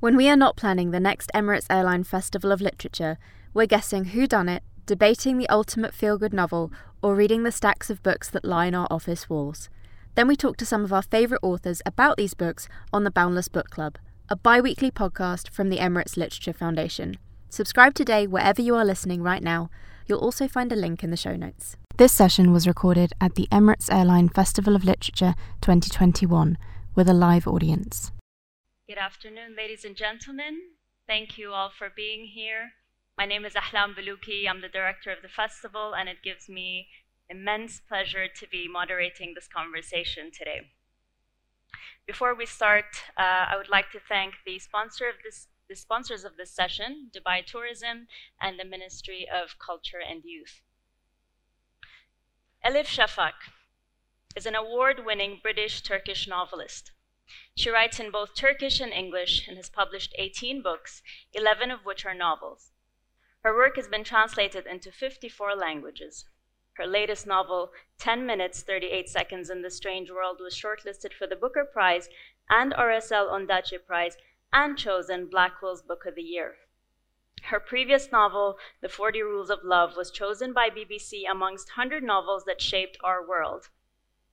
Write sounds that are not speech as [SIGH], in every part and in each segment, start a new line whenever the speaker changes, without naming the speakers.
When we are not planning the next Emirates Airline Festival of Literature, we're guessing who done it, debating the ultimate feel-good novel, or reading the stacks of books that line our office walls. Then we talk to some of our favourite authors about these books on the Boundless Book Club, a bi weekly podcast from the Emirates Literature Foundation. Subscribe today wherever you are listening right now. You'll also find a link in the show notes. This session was recorded at the Emirates Airline Festival of Literature 2021 with a live audience.
Good afternoon, ladies and gentlemen. Thank you all for being here. My name is Ahlam Bolooki. I'm the director of the festival, and it gives me immense pleasure to be moderating this conversation today. Before we start, uh, I would like to thank the sponsor of this, the sponsors of this session, Dubai Tourism and the Ministry of Culture and Youth. Elif Shafak is an award-winning British-Turkish novelist. She writes in both Turkish and English and has published 18 books, 11 of which are novels. Her work has been translated into 54 languages. Her latest novel, 10 Minutes, 38 Seconds in the Strange World, was shortlisted for the Booker Prize and RSL Ondaatje Prize and chosen Blackwell's Book of the Year. Her previous novel, The 40 Rules of Love, was chosen by BBC amongst 100 novels that shaped our world.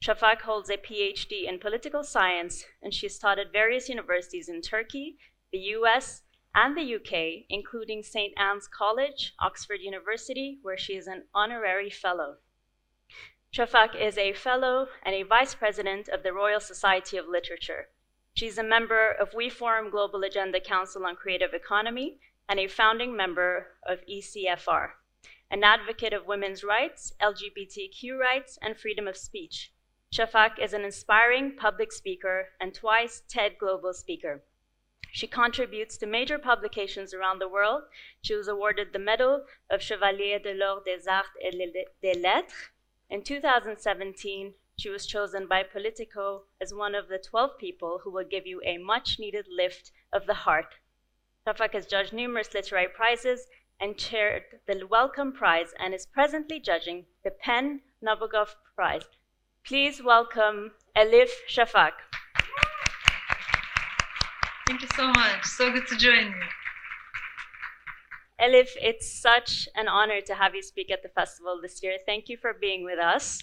Shafak holds a PhD in political science, and she's taught at various universities in Turkey, the US, and the UK, including St. Anne's College, Oxford University, where she is an honorary fellow. Shafak is a fellow and a vice president of the Royal Society of Literature. She's a member of We Forum Global Agenda Council on Creative Economy and a founding member of ECFR, an advocate of women's rights, LGBTQ rights, and freedom of speech. Shafak is an inspiring public speaker and twice TED Global Speaker. She contributes to major publications around the world. She was awarded the Medal of Chevalier de l'Ordre des Arts et des Lettres. In 2017, she was chosen by Politico as one of the 12 people who will give you a much needed lift of the heart. Shafak has judged numerous literary prizes and chaired the Wellcome Prize and is presently judging the PEN Nabokov Prize. Please welcome Elif Shafak.
Thank you so much. So good to join you.
Elif, it's such an honor to have you speak at the festival this year. Thank you for being with us.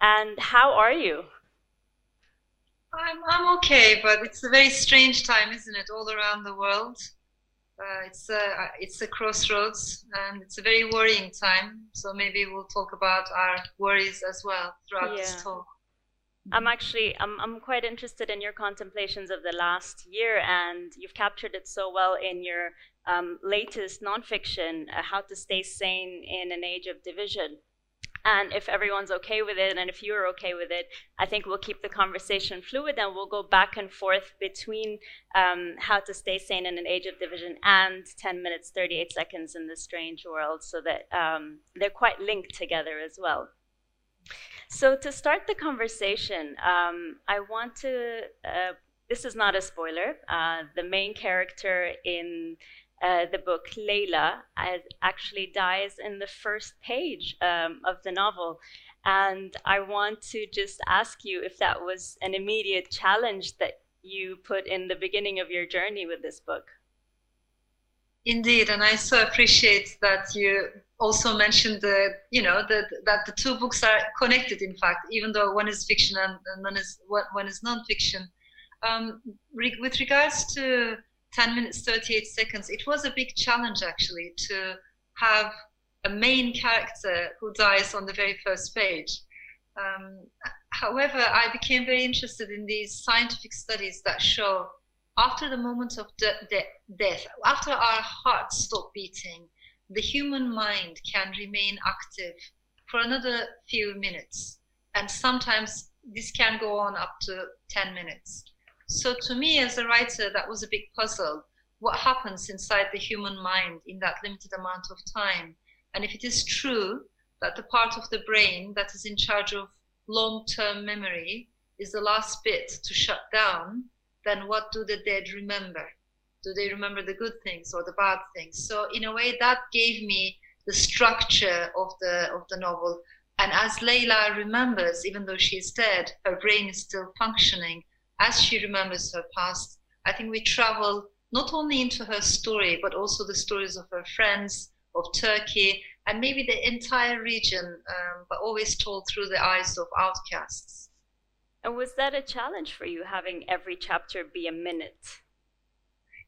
And how are you?
I'm, I'm okay, but it's a very strange time, isn't it, all around the world? Uh, it's, a, it's a crossroads and it's a very worrying time. So maybe we'll talk about our worries as well throughout yeah. this talk.
I'm actually I'm I'm quite interested in your contemplations of the last year, and you've captured it so well in your um, latest nonfiction, uh, "How to Stay Sane in an Age of Division." And if everyone's okay with it, and if you're okay with it, I think we'll keep the conversation fluid, and we'll go back and forth between um, "How to Stay Sane in an Age of Division" and "10 Minutes, 38 Seconds in the Strange World," so that um, they're quite linked together as well. So to start the conversation, um, I want to. Uh, this is not a spoiler. Uh, the main character in uh, the book, Layla, actually dies in the first page um, of the novel. And I want to just ask you if that was an immediate challenge that you put in the beginning of your journey with this book.
Indeed, and I so appreciate that you also mentioned the, you know, the, that the two books are connected. In fact, even though one is fiction and, one is one is non-fiction. Um, re- with regards to 10 minutes 38 seconds, it was a big challenge actually to have a main character who dies on the very first page. Um, however, I became very interested in these scientific studies that show after the moment of de- de- death, after our hearts stop beating, the human mind can remain active for another few minutes. And sometimes this can go on up to 10 minutes. So, to me, as a writer, that was a big puzzle. What happens inside the human mind in that limited amount of time? And if it is true that the part of the brain that is in charge of long term memory is the last bit to shut down, then what do the dead remember? Do they remember the good things or the bad things? So in a way, that gave me the structure of the of the novel. And as Layla remembers, even though she is dead, her brain is still functioning. As she remembers her past, I think we travel not only into her story, but also the stories of her friends, of Turkey, and maybe the entire region, um, but always told through the eyes of outcasts.
And was that a challenge for you, having every chapter be a minute?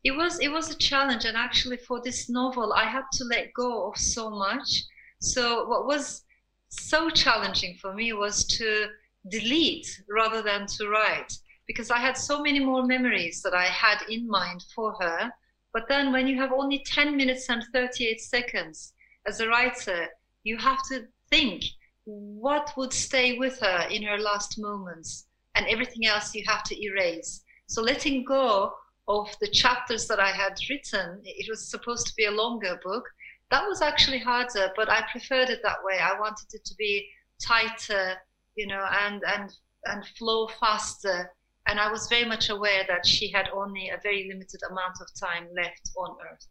It was. It was a challenge, and actually, for this novel, I had to let go of so much. So, what was so challenging for me was to delete rather than to write because I had so many more memories that I had in mind for her. But then when you have only 10 minutes and 38 seconds as a writer, you have to think what would stay with her in her last moments and everything else you have to erase. So letting go of the chapters that I had written, it was supposed to be a longer book. That was actually harder, but I preferred it that way. I wanted it to be tighter, you know, and and and flow faster and I was very much aware that she had only a very limited amount of time left on Earth.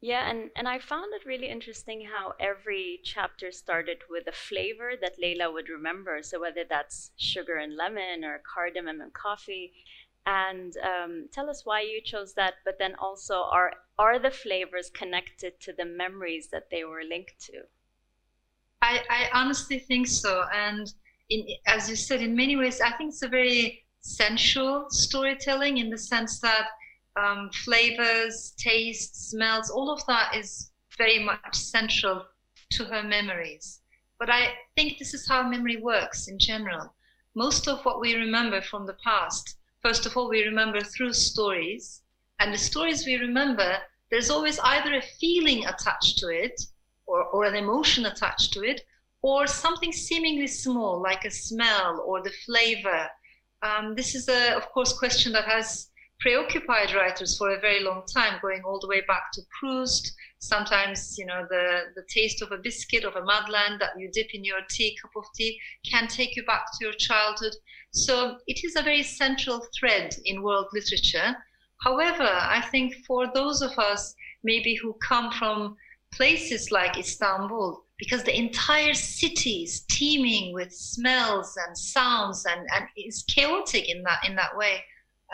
Yeah, and, and I found it really interesting how every chapter started with a flavor that Layla would remember. So whether that's sugar and lemon or cardamom and coffee. And um, tell us why you chose that, but then also are are the flavors connected to the memories that they were linked to?
I, I honestly think so. And in, as you said, in many ways, I think it's a very sensual storytelling in the sense that um, flavors, tastes, smells, all of that is very much central to her memories. But I think this is how memory works in general. Most of what we remember from the past, first of all, we remember through stories. And the stories we remember, there's always either a feeling attached to it or, or an emotion attached to it, or something seemingly small, like a smell or the flavor. Um, this is, a, of course, question that has preoccupied writers for a very long time, going all the way back to Proust. Sometimes, you know, the, the taste of a biscuit, of a madeleine that you dip in your tea, cup of tea, can take you back to your childhood. So it is a very central thread in world literature. However, I think for those of us maybe who come from places like Istanbul, because the entire city is teeming with smells and sounds and, and is chaotic in that in that way.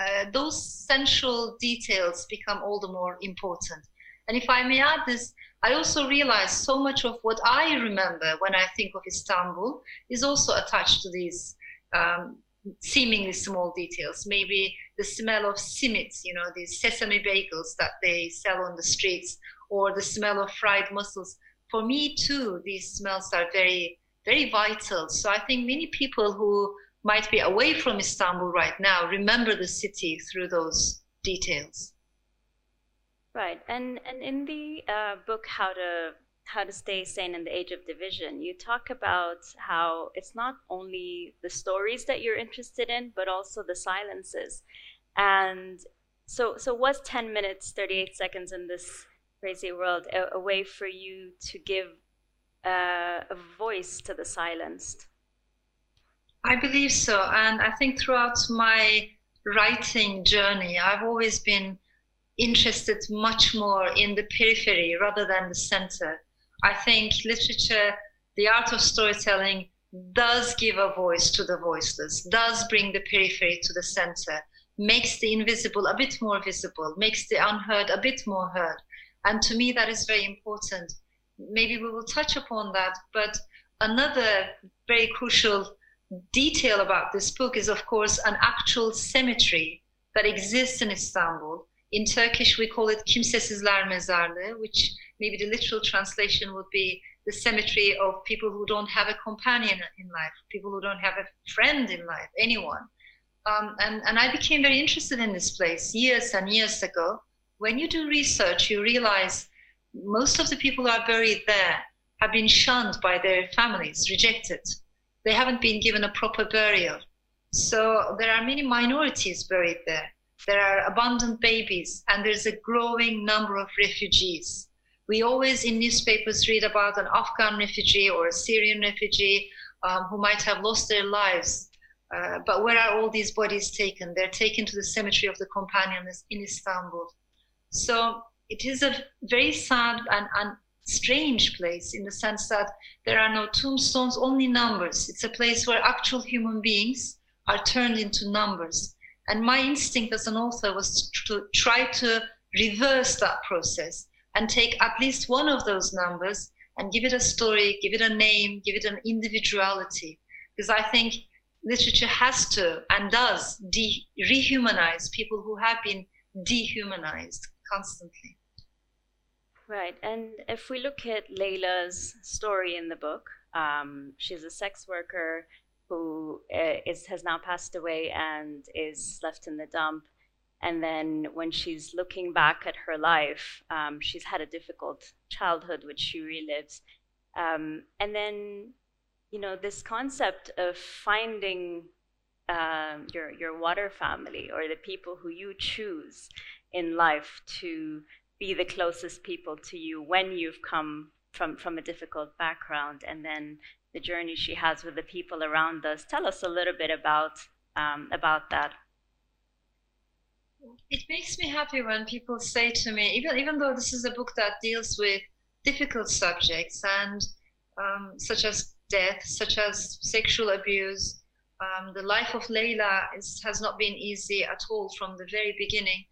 Uh, those central details become all the more important. And if i may add this i also realize so much of what i remember when i think of istanbul is also attached to these um, seemingly small details. Maybe the smell of simits you know these sesame bagels that they sell on the streets or the smell of fried mussels for me too, these smells are very, very vital. So I think many people who might be away from Istanbul right now remember the city through those details.
Right, and and in the uh, book, how to how to stay sane in the age of division, you talk about how it's not only the stories that you're interested in, but also the silences. And so, so was ten minutes thirty eight seconds in this crazy world a, a way for you to give uh, a voice to the silenced?
I believe so. And I think throughout my writing journey, I've always been interested much more in the periphery rather than the center. I think literature, the art of storytelling, does give a voice to the voiceless, does bring the periphery to the center, makes the invisible a bit more visible, makes the unheard a bit more heard. And to me, that is very important. Maybe we will touch upon that. But another very crucial detail about this book is, of course, an actual cemetery that exists in Istanbul. In Turkish, we call it Kimsesizler Mezarlığı, which maybe the literal translation would be the cemetery of people who don't have a companion in life, people who don't have a friend in life, anyone. Um, and, and I became very interested in this place years and years ago when you do research, you realize most of the people who are buried there have been shunned by their families, rejected. They haven't been given a proper burial. So there are many minorities buried there. There are abandoned babies, and there's a growing number of refugees. We always in newspapers read about an Afghan refugee or a Syrian refugee um, who might have lost their lives. Uh, but where are all these bodies taken? They're taken to the cemetery of the companions in Istanbul. So it is a very sad and, and strange place in the sense that there are no tombstones, only numbers. It's a place where actual human beings are turned into numbers. And my instinct as an author was to try to reverse that process and take at least one of those numbers and give it a story, give it a name, give it an individuality. Because I think literature has to and does de- rehumanize people who have been dehumanized constantly.
Right. And if we look at Layla's story in the book, um, she's a sex worker who uh, has now passed away and is left in the dump. And then when she's looking back at her life, um, she's had a difficult childhood, which she relives. Um, and then, you know, this concept of finding um, your, your water family or the people who you choose in life to be the closest people to you when you've come from, from a difficult background and then the journey she has with the people around us. Tell us a little bit about, um, about that.
It makes me happy when people say to me, even, even though this is a book that deals with difficult subjects and um, such as death, such as sexual abuse, um, the life of Layla is, has not been easy at all from the very beginning.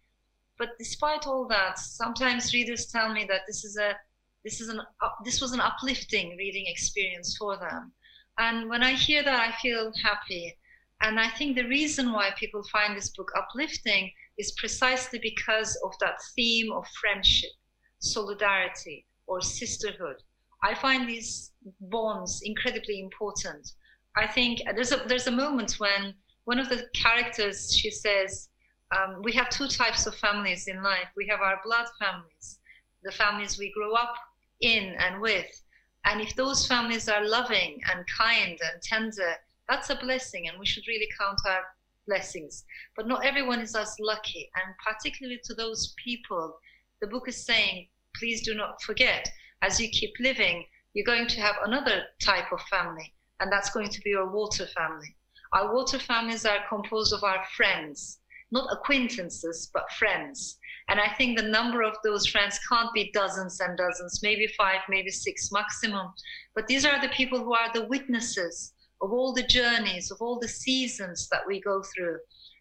But despite all that, sometimes readers tell me that this is a this is an uh, this was an uplifting reading experience for them. And when I hear that, I feel happy. And I think the reason why people find this book uplifting is precisely because of that theme of friendship, solidarity, or sisterhood. I find these bonds incredibly important. I think there's a there's a moment when one of the characters she says, um, we have two types of families in life. We have our blood families, the families we grow up in and with. And if those families are loving and kind and tender, that's a blessing, and we should really count our blessings. But not everyone is as lucky, and particularly to those people, the book is saying, please do not forget, as you keep living, you're going to have another type of family, and that's going to be your water family. Our water families are composed of our friends, not acquaintances, but friends. And I think the number of those friends can't be dozens and dozens, maybe five, maybe six maximum. But these are the people who are the witnesses of all the journeys, of all the seasons that we go through.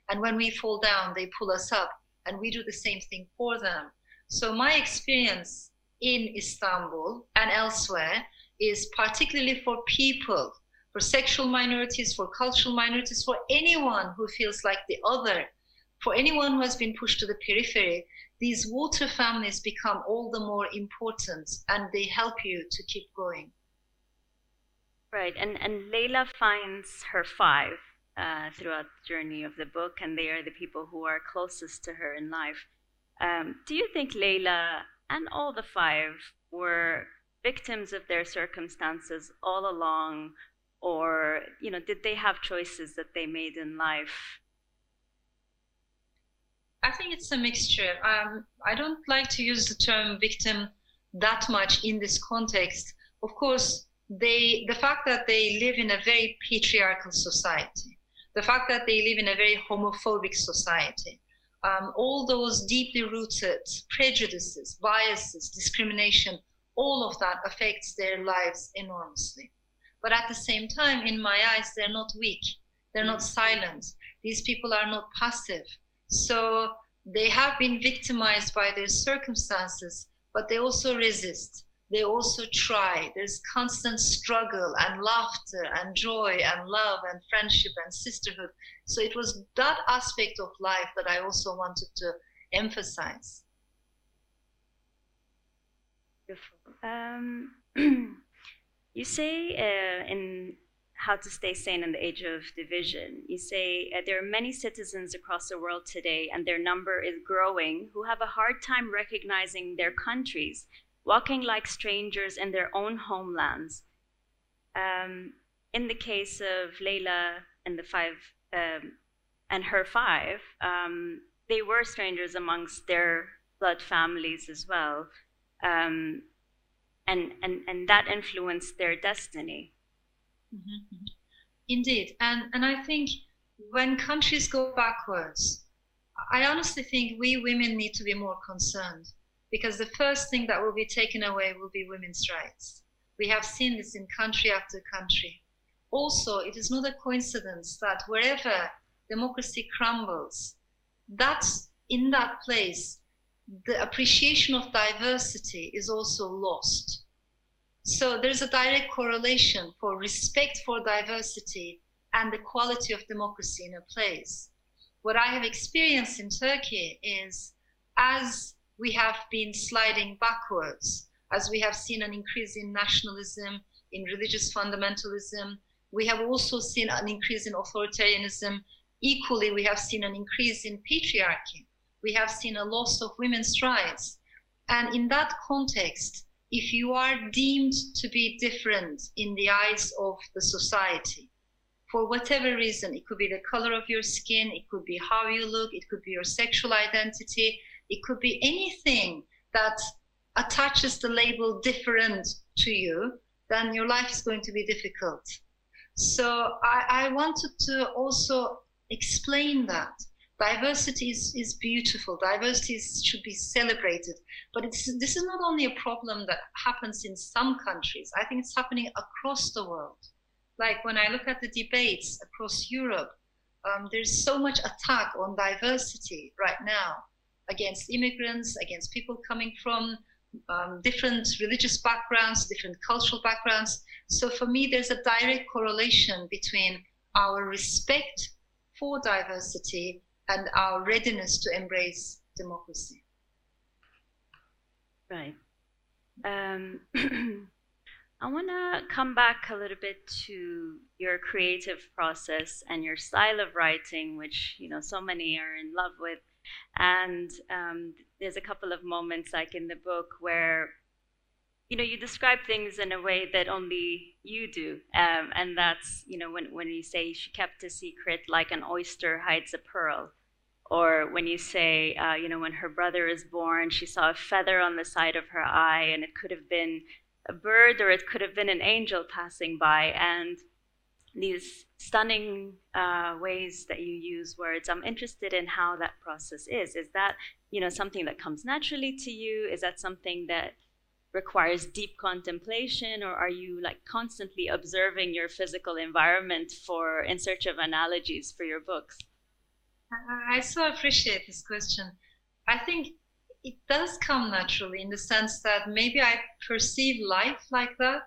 And when we fall down, they pull us up, and we do the same thing for them. So, my experience in Istanbul and elsewhere is particularly for people, for sexual minorities, for cultural minorities, for anyone who feels like the other for anyone who has been pushed to the periphery, these water families become all the more important and they help you to keep going.
Right, and, and Layla finds her five uh, throughout the journey of the book, and they are the people who are closest to her in life. Um, do you think Layla and all the five were victims of their circumstances all along, or you know, did they have choices that they made in life
I think it's a mixture. Um, I don't like to use the term victim that much in this context. Of course, they the fact that they live in a very patriarchal society, the fact that they live in a very homophobic society, um, all those deeply rooted prejudices, biases, discrimination, all of that affects their lives enormously. But at the same time, in my eyes, they're not weak. They're not silent. These people are not passive so they have been victimized by their circumstances, but they also resist. They also try. There's constant struggle and laughter and joy and love and friendship and sisterhood. So it was that aspect of life that I also wanted to emphasize.
Um, [CLEARS THROAT] you say uh, in how to stay sane in the age of division. You say uh, there are many citizens across the world today, and their number is growing, who have a hard time recognizing their countries, walking like strangers in their own homelands. Um, in the case of Layla and the five um, and her five, um, they were strangers amongst their blood families as well, um, and and and that influenced their destiny.
Mm-hmm. Indeed, and and I think when countries go backwards, I honestly think we women need to be more concerned because the first thing that will be taken away will be women's rights. We have seen this in country after country. Also, it is not a coincidence that wherever democracy crumbles, that's in that place, the appreciation of diversity is also lost. So there's a direct correlation for respect for diversity and the quality of democracy in a place. What I have experienced in Turkey is as we have been sliding backwards, as we have seen an increase in nationalism, in religious fundamentalism, we have also seen an increase in authoritarianism. Equally, we have seen an increase in patriarchy. We have seen a loss of women's rights. And in that context, if you are deemed to be different in the eyes of the society, for whatever reason, it could be the color of your skin, it could be how you look, it could be your sexual identity, it could be anything that attaches the label different to you, then your life is going to be difficult. So I, I wanted to also explain that diversity is, is beautiful. Diversity is, should be celebrated. But this is not only a problem that happens in some countries. I think it's happening across the world. Like when i look at the debates across europe um, there's so much attack on diversity right now against immigrants against people coming from um, different religious backgrounds different cultural backgrounds. So for me, there's a direct correlation between our respect for diversity and our readiness to embrace democracy.
Right. Um, [CLEARS THROAT] I want to come back a little bit to your creative process and your style of writing, which you know so many are in love with. And um, there's a couple of moments, like in the book, where you know, you describe things in a way that only you do. Um, and that's, you know, when, when you say she kept a secret like an oyster hides a pearl. Or when you say, uh, you know, when her brother is born, she saw a feather on the side of her eye, and it could have been a bird or it could have been an angel passing by. And these stunning uh, ways that you use words, I'm interested in how that process is. Is that, you know, something that comes naturally to you? Is that something that requires deep contemplation or are you like constantly observing your physical environment for in search of analogies for your books?
I so appreciate this question. I think it does come naturally in the sense that maybe i perceive life like that.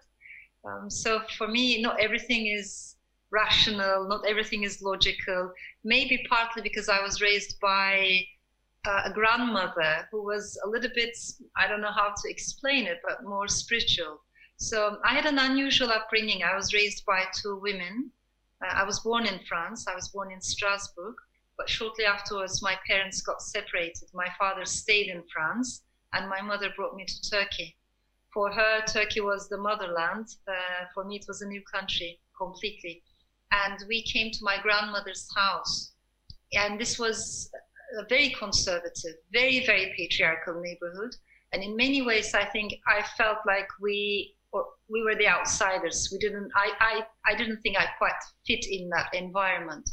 Um, so for me not everything is rational not everything is logical. Maybe partly because i was raised by uh, a grandmother who was a little bit, I don't know how to explain it, but more spiritual. So I had an unusual upbringing. I was raised by two women. Uh, I was born in France. I was born in Strasbourg. But shortly afterwards, my parents got separated. My father stayed in France, and my mother brought me to Turkey. For her, Turkey was the motherland. Uh, for me, it was a new country completely. And we came to my grandmother's house. And this was a very conservative, very, very patriarchal neighborhood. And in many ways, I think I felt like we we were the outsiders. We didn't. I, I, I didn't think I quite fit in that environment.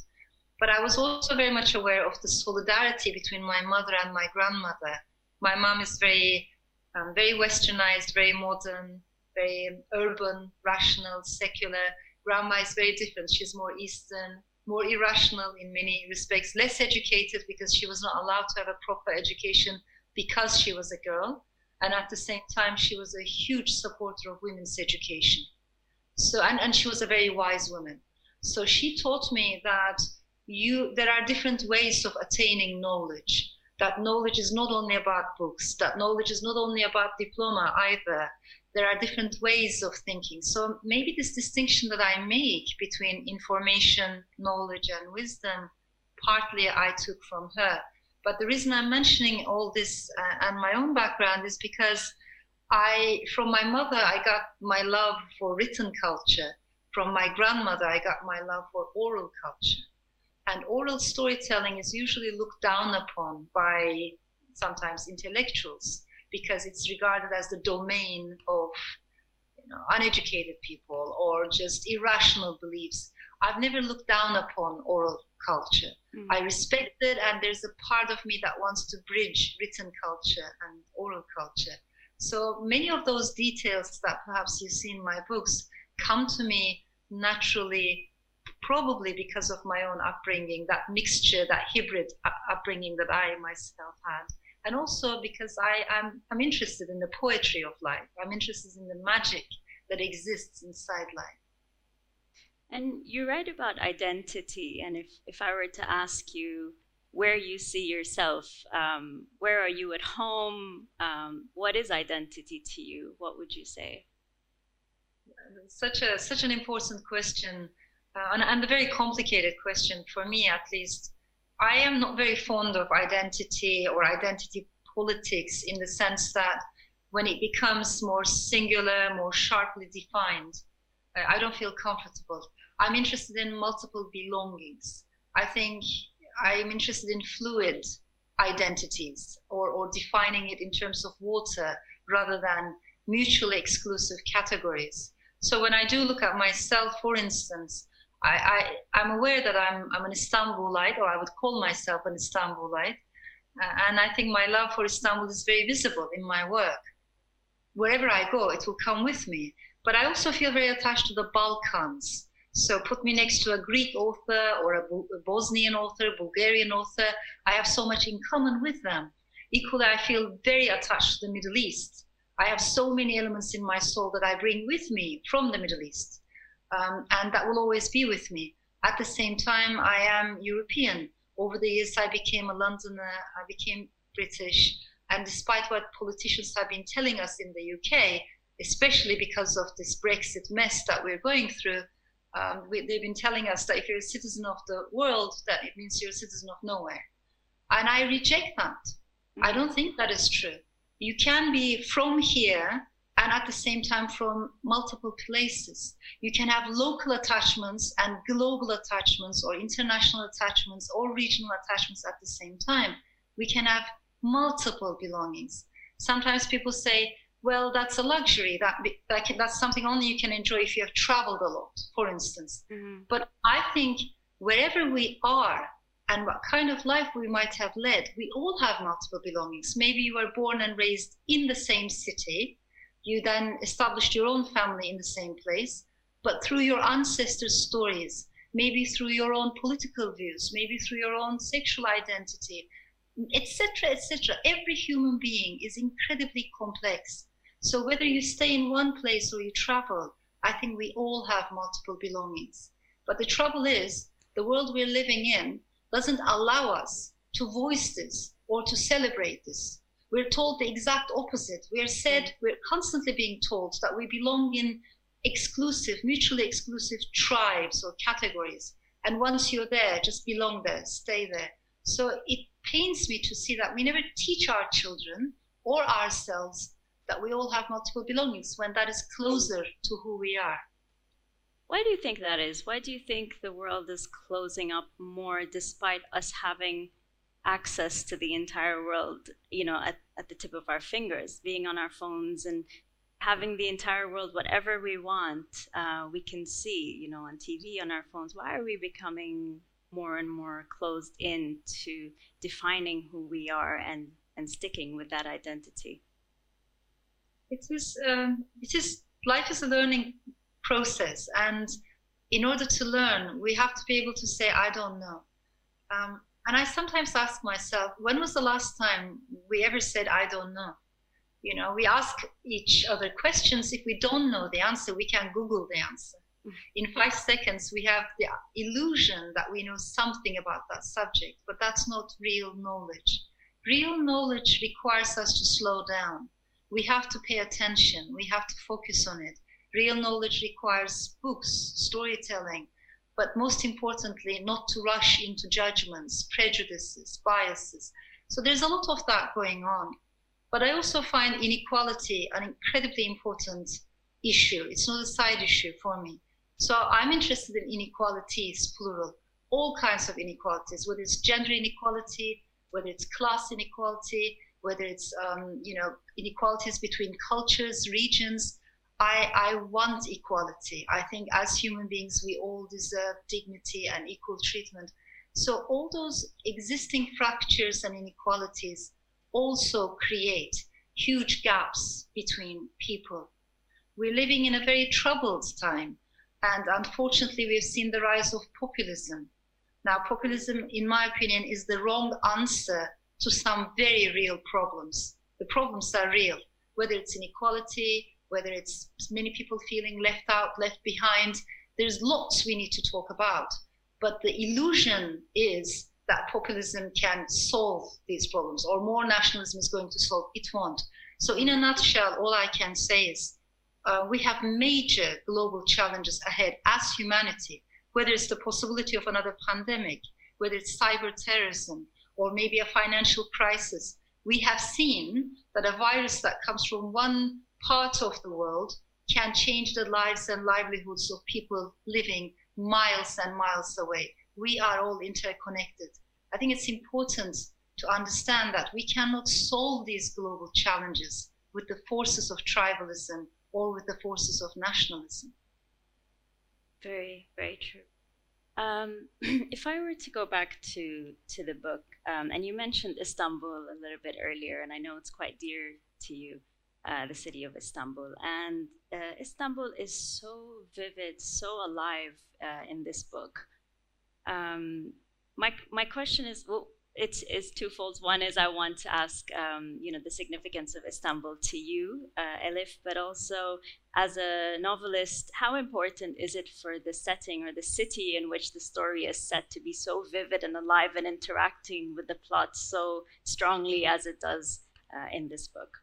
But I was also very much aware of the solidarity between my mother and my grandmother. My mom is very, um, very westernized, very modern, very urban, rational, secular. Grandma is very different. She's more Eastern, more irrational in many respects, less educated because she was not allowed to have a proper education because she was a girl. And at the same time, she was a huge supporter of women's education. So, and, and she was a very wise woman. So she taught me that you, there are different ways of attaining knowledge. That knowledge is not only about books, that knowledge is not only about diploma either, there are different ways of thinking. So maybe this distinction that I make between information, knowledge, and wisdom, partly I took from her. But the reason I'm mentioning all this uh, and my own background is because I, from my mother, I got my love for written culture. From my grandmother, I got my love for oral culture. And oral storytelling is usually looked down upon by sometimes intellectuals because it's regarded as the domain of you know, uneducated people or just irrational beliefs. I've never looked down upon oral culture. Mm. I respect it, and there's a part of me that wants to bridge written culture and oral culture. So many of those details that perhaps you see in my books come to me naturally probably because of my own upbringing, that mixture, that hybrid upbringing that I myself had. And also because I, am I'm, I'm interested in the poetry of life. I'm interested in the magic that exists inside life.
And you write about identity. And if, if I were to ask you where you see yourself, um, where are you at home? Um, what is identity to you? What would you say?
Such a such an important question uh, and, and a very complicated question for me at least. I am not very fond of identity or identity politics in the sense that when it becomes more singular, more sharply defined, uh, I don't feel comfortable. I'm interested in multiple belongings. I think I'm interested in fluid identities or, or defining it in terms of water rather than mutually exclusive categories. So when I do look at myself, for instance, I, I, am aware that I'm, I'm an Istanbulite, or I would call myself an Istanbulite. Uh, and I think my love for Istanbul is very visible in my work. Wherever I go, it will come with me. But I also feel very attached to the Balkans. So put me next to a Greek author or a, a Bosnian author, Bulgarian author. I have so much in common with them. Equally, I feel very attached to the Middle East. I have so many elements in my soul that I bring with me from the Middle East um, and that will always be with me. At the same time, I am European. Over the years, I became a Londoner, I became British, and despite what politicians have been telling us in the UK, especially because of this Brexit mess that we're going through, um, we, they've been telling us that if you're a citizen of the world, that it means you're a citizen of nowhere. And I reject that. I don't think that is true. You can be from here and at the same time from multiple places. You can have local attachments and global attachments or international attachments or regional attachments at the same time. We can have multiple belongings. Sometimes people say, well, that's a luxury. That, that can, that's something only you can enjoy if you have traveled a lot, for instance. Mm-hmm. But I think wherever we are and what kind of life we might have led, we all have multiple belongings. Maybe you were born and raised in the same city, you then established your own family in the same place, but through your ancestors' stories, maybe through your own political views, maybe through your own sexual identity, etc., etc. Every human being is incredibly complex. So whether you stay in one place or you travel, I think we all have multiple belongings. But the trouble is, the world we're living in doesn't allow us to voice this or to celebrate this we're told the exact opposite. We're said, mm. we're constantly being told that we belong in exclusive, mutually exclusive tribes or categories. And once you're there, just belong there, stay there. So it pains me to see that we never teach our children or ourselves that we all have multiple belongings when that is closer to who we are.
Why do you think that is? Why do you think the world is closing up more despite us having access to the entire world, you know, at, at the tip of our fingers, being on our phones and having the entire world, whatever we want, uh, we can see, you know, on TV, on our phones. Why are we becoming more and more closed in to defining who we are and, and sticking with that identity?
It is, um, it is, life is a learning process. And in order to learn, we have to be able to say, I don't know. Um, and I sometimes ask myself, when was the last time we ever said, I don't know? You know, we ask each other questions. If we don't know the answer, we can Google the answer. Mm-hmm. In five seconds, we have the illusion that we know something about that subject, but that's not real knowledge. Real knowledge requires us to slow down. We have to pay attention. We have to focus on it. Real knowledge requires books, storytelling, but most importantly, not to rush into judgments, prejudices, biases. So there's a lot of that going on. But I also find inequality an incredibly important issue. It's not a side issue for me. So I'm interested in inequalities, plural, all kinds of inequalities, whether it's gender inequality, whether it's class inequality, whether it's um, you know inequalities between cultures, regions, I, I want equality. I think as human beings, we all deserve dignity and equal treatment. So all those existing fractures and inequalities also create huge gaps between people. We're living in a very troubled time. And unfortunately, we've seen the rise of populism. Now, populism, in my opinion, is the wrong answer to some very real problems. The problems are real, whether it's inequality, whether it's many people feeling left out, left behind. There's lots we need to talk about. But the illusion is that populism can solve these problems or more nationalism is going to solve. It won't. So, in a nutshell, all I can say is uh, we have major global challenges ahead as humanity, whether it's the possibility of another pandemic, whether it's cyber terrorism, or maybe a financial crisis. We have seen that a virus that comes from one part of the world can change the lives and livelihoods of people living miles and miles away. We are all interconnected. I think it's important to understand that we cannot solve these global challenges with the forces of tribalism or with the forces of nationalism.
Very, very true. Um, [CLEARS THROAT] if I were to go back to to the book, um, and you mentioned Istanbul a little bit earlier, and I know it's quite dear to you, uh, the city of Istanbul, and uh, Istanbul is so vivid, so alive uh, in this book. Um, my my question is, well, it's, it's twofold. One is I want to ask, um, you know, the significance of Istanbul to you, uh, Elif, but also as a novelist, how important is it for the setting or the city in which the story is set to be so vivid and alive and interacting with the plot so strongly as it does uh, in this book?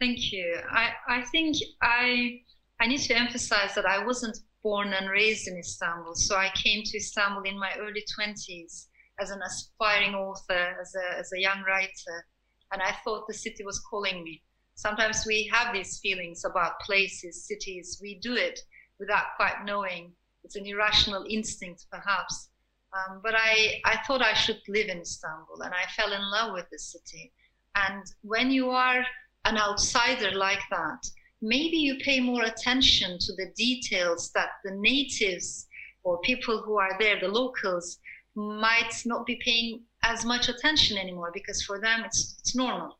Thank you. I, I think I I need to emphasize that I wasn't born and raised in Istanbul, so I came to Istanbul in my early twenties as an aspiring author, as a, as a young writer, and I thought the city was calling me. Sometimes we have these feelings about places, cities. We do it without quite knowing. It's an irrational instinct, perhaps. Um, but I, I thought I should live in Istanbul, and I fell in love with the city. And when you are an outsider like that, maybe you pay more attention to the details that the natives or people who are there, the locals, might not be paying as much attention anymore because for them it's, it's normal.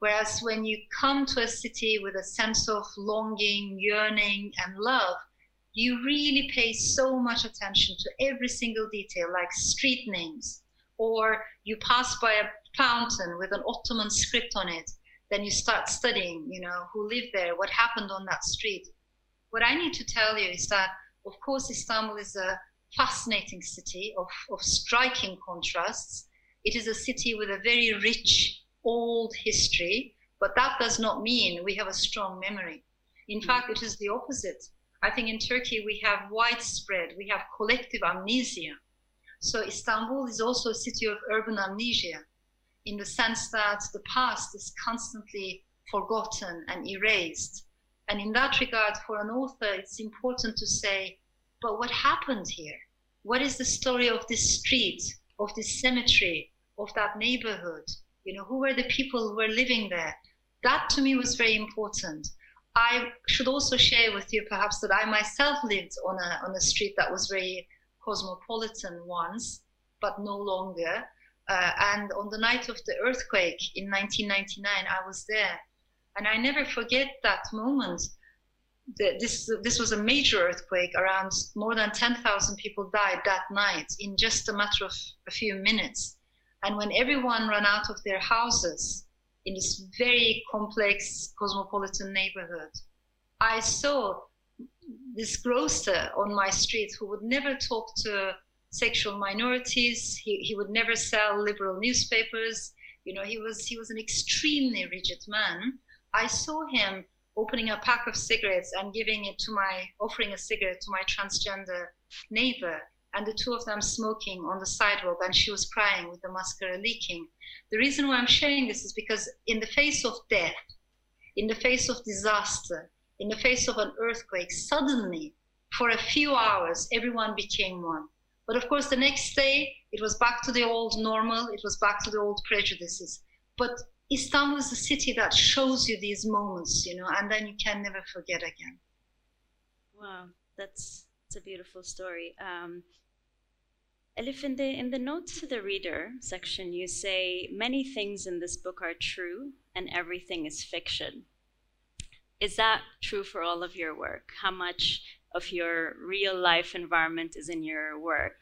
Whereas when you come to a city with a sense of longing, yearning, and love, you really pay so much attention to every single detail, like street names, or you pass by a fountain with an Ottoman script on it. Then you start studying, you know, who lived there, what happened on that street. What I need to tell you is that, of course, Istanbul is a fascinating city of, of striking contrasts. It is a city with a very rich, old history, but that does not mean we have a strong memory. In mm. fact, it is the opposite. I think in Turkey we have widespread, we have collective amnesia. So Istanbul is also a city of urban amnesia in the sense that the past is constantly forgotten and erased. And in that regard, for an author, it's important to say but what happened here? What is the story of this street, of this cemetery, of that neighborhood? You know, who were the people who were living there? That to me was very important. I should also share with you perhaps that I myself lived on a, on a street that was very cosmopolitan once, but no longer. Uh, and on the night of the earthquake in 1999, I was there. And I never forget that moment the, this this was a major earthquake. Around more than 10,000 people died that night in just a matter of a few minutes. And when everyone ran out of their houses in this very complex cosmopolitan neighborhood, I saw this grocer on my street who would never talk to sexual minorities. He, he would never sell liberal newspapers. You know, he was he was an extremely rigid man. I saw him opening a pack of cigarettes and giving it to my, offering a cigarette to my transgender neighbor, and the two of them smoking on the sidewalk, and she was crying with the mascara leaking. The reason why I'm sharing this is because in the face of death, in the face of disaster, in the face of an earthquake, suddenly, for a few hours, everyone became one. But of course, the next day, it was back to the old normal, it was back to the old prejudices. But Istanbul is a city that shows you these moments, you know, and then you can never forget again.
Wow, that's, that's a beautiful story. Um, Elif, in the, in the notes to the reader section, you say many things in this book are true and everything is fiction. Is that true for all of your work? How much of your real life environment is in your work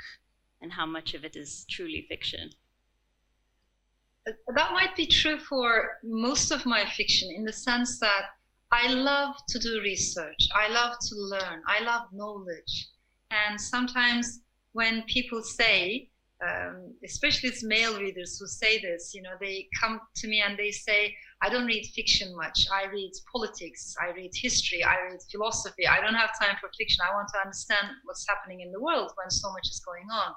and how much of it is truly fiction?
That might be true for most of my fiction in the sense that I love to do research. I love to learn. I love knowledge. And sometimes when people say, um, especially it's male readers who say this, you know, they come to me and they say, I don't read fiction much. I read politics. I read history. I read philosophy. I don't have time for fiction. I want to understand what's happening in the world when so much is going on.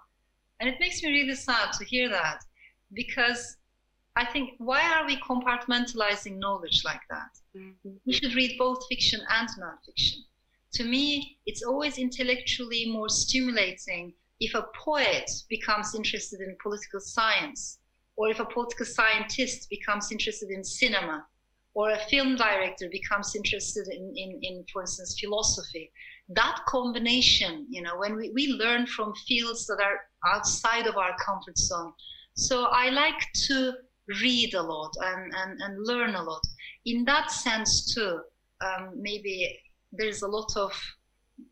And it makes me really sad to hear that because I think, why are we compartmentalizing knowledge like that? Mm-hmm. We should read both fiction and nonfiction. To me, it's always intellectually more stimulating if a poet becomes interested in political science, or if a political scientist becomes interested in cinema, or a film director becomes interested in, in, in for instance, philosophy. That combination, you know, when we, we learn from fields that are outside of our comfort zone. So I like to read a lot and, and, and learn a lot. In that sense, too, um, maybe there's a lot of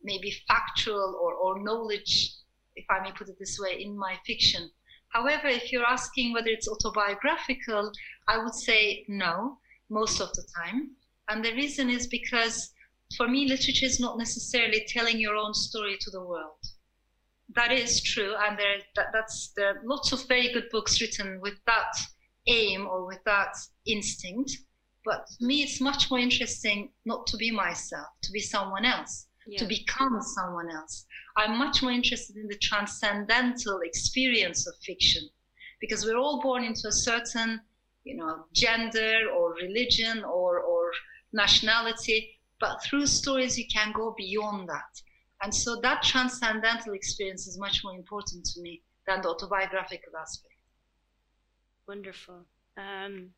maybe factual or, or knowledge, if I may put it this way, in my fiction. However, if you're asking whether it's autobiographical, I would say no, most of the time. And the reason is because for me, literature is not necessarily telling your own story to the world. That is true, and there, that, that's, there are lots of very good books written with that aim or with that instinct. But to me, it's much more interesting not to be myself, to be someone else, yeah. to become someone else. I'm much more interested in the transcendental experience of fiction because we're all born into a certain, you know, gender or religion or, or nationality, but through stories you can go beyond that. And so that transcendental experience is much more important to me than the autobiographical aspect.
Wonderful. Um,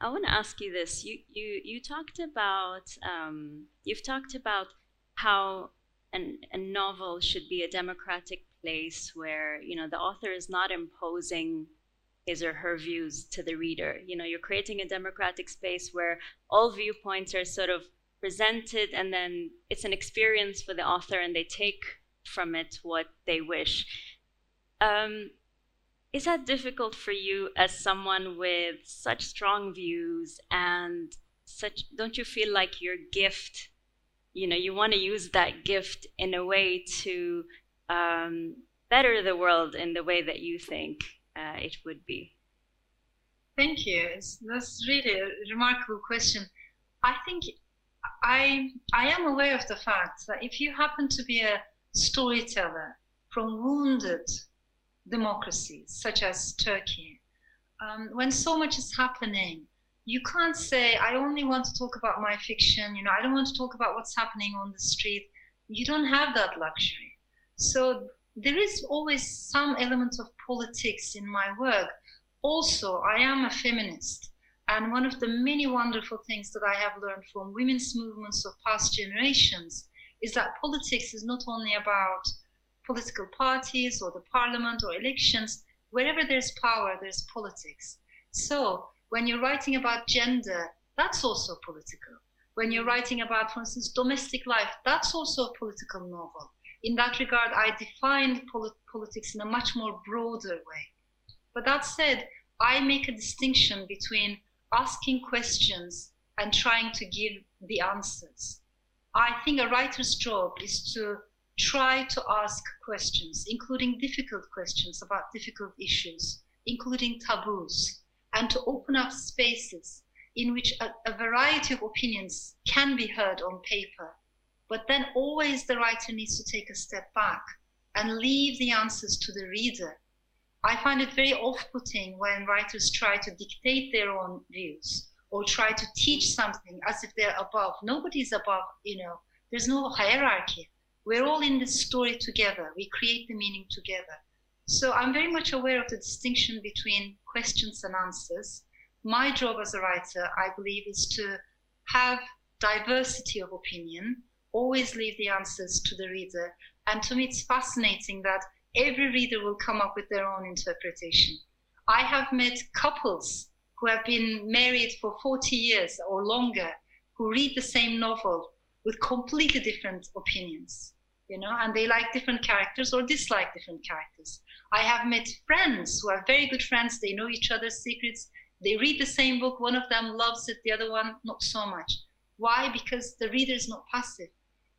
I want to ask you this. You you you talked about um, you've talked about how an, a novel should be a democratic place where you know the author is not imposing his or her views to the reader. You know, you're creating a democratic space where all viewpoints are sort of presented, and then it's an experience for the author, and they take from it what they wish. Um, is that difficult for you as someone with such strong views and such don't you feel like your gift you know you want to use that gift in a way to um, better the world in the way that you think uh, it would be.
Thank you. That's really a remarkable question. I think i i am aware of the fact that if you happen to be a storyteller from wounded democracies such as Turkey, um, when so much is happening, you can't say, I only want to talk about my fiction, you know, I don't want to talk about what's happening on the street. You don't have that luxury. So there is always some element of politics in my work. Also, I am a feminist. And one of the many wonderful things that I have learned from women's movements of past generations is that politics is not only about political parties or the parliament or elections, wherever there's power, there's politics. So when you're writing about gender, that's also political. When you're writing about, for instance, domestic life, that's also a political novel. In that regard, I defined polit- politics in a much more broader way. But that said, I make a distinction between asking questions and trying to give the answers. I think a writer's job is to try to ask questions, including difficult questions about difficult issues, including taboos, and to open up spaces in which a, a, variety of opinions can be heard on paper. But then always the writer needs to take a step back and leave the answers to the reader. I find it very off putting when writers try to dictate their own views or try to teach something as if they're above. Nobody's above, you know, there's no hierarchy we're all in this story together. We create the meaning together. So I'm very much aware of the distinction between questions and answers. My job as a writer, I believe, is to have diversity of opinion, always leave the answers to the reader. And to me, it's fascinating that every reader will come up with their own interpretation. I have met couples who have been married for 40 years or longer who read the same novel with completely different opinions, you know, and they like different characters or dislike different characters. I have met friends who are very good friends, they know each other's secrets, they read the same book, one of them loves it, the other one not so much. Why? Because the reader is not passive.